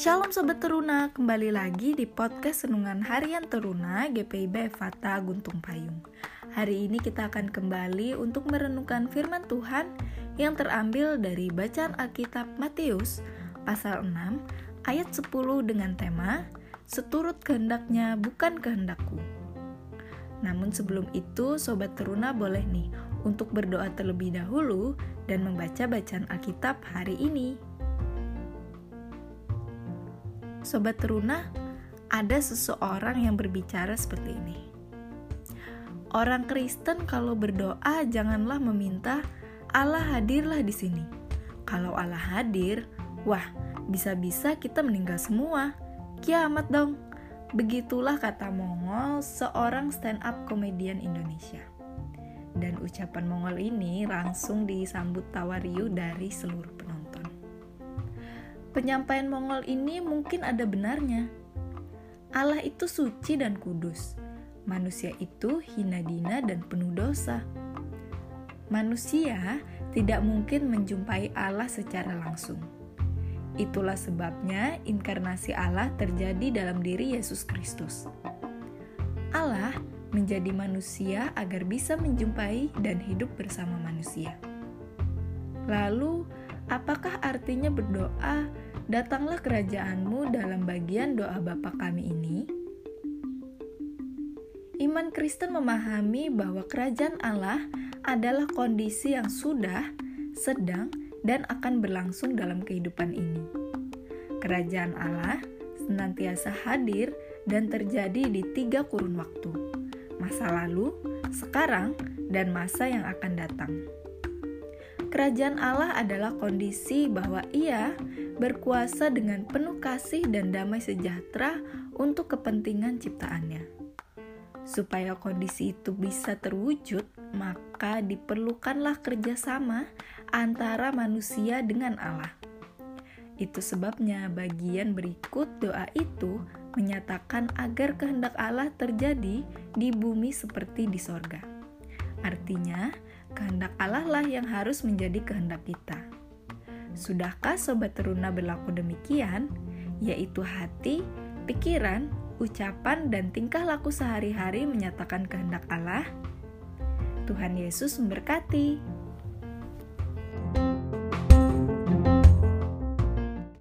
Shalom Sobat Teruna, kembali lagi di podcast Senungan Harian Teruna GPIB Fata Guntung Payung. Hari ini kita akan kembali untuk merenungkan firman Tuhan yang terambil dari bacaan Alkitab Matius pasal 6 ayat 10 dengan tema Seturut kehendaknya bukan kehendakku. Namun sebelum itu Sobat Teruna boleh nih untuk berdoa terlebih dahulu dan membaca bacaan Alkitab hari ini. Sobat Teruna, ada seseorang yang berbicara seperti ini. Orang Kristen kalau berdoa janganlah meminta Allah hadirlah di sini. Kalau Allah hadir, wah, bisa-bisa kita meninggal semua. Kiamat dong. Begitulah kata Mongol, seorang stand up komedian Indonesia. Dan ucapan Mongol ini langsung disambut tawa riuh dari seluruh penonton. Penyampaian Mongol ini mungkin ada benarnya. Allah itu suci dan kudus. Manusia itu hina dina dan penuh dosa. Manusia tidak mungkin menjumpai Allah secara langsung. Itulah sebabnya inkarnasi Allah terjadi dalam diri Yesus Kristus. Allah menjadi manusia agar bisa menjumpai dan hidup bersama manusia. Lalu, Apakah artinya berdoa, datanglah kerajaanmu dalam bagian doa Bapa kami ini? Iman Kristen memahami bahwa kerajaan Allah adalah kondisi yang sudah, sedang, dan akan berlangsung dalam kehidupan ini. Kerajaan Allah senantiasa hadir dan terjadi di tiga kurun waktu: masa lalu, sekarang, dan masa yang akan datang. Kerajaan Allah adalah kondisi bahwa Ia berkuasa dengan penuh kasih dan damai sejahtera untuk kepentingan ciptaannya. Supaya kondisi itu bisa terwujud, maka diperlukanlah kerjasama antara manusia dengan Allah. Itu sebabnya bagian berikut doa itu menyatakan agar kehendak Allah terjadi di bumi seperti di sorga. Artinya, kehendak Allah lah yang harus menjadi kehendak kita. Sudahkah sobat teruna berlaku demikian? Yaitu hati, pikiran, ucapan, dan tingkah laku sehari-hari menyatakan kehendak Allah? Tuhan Yesus memberkati.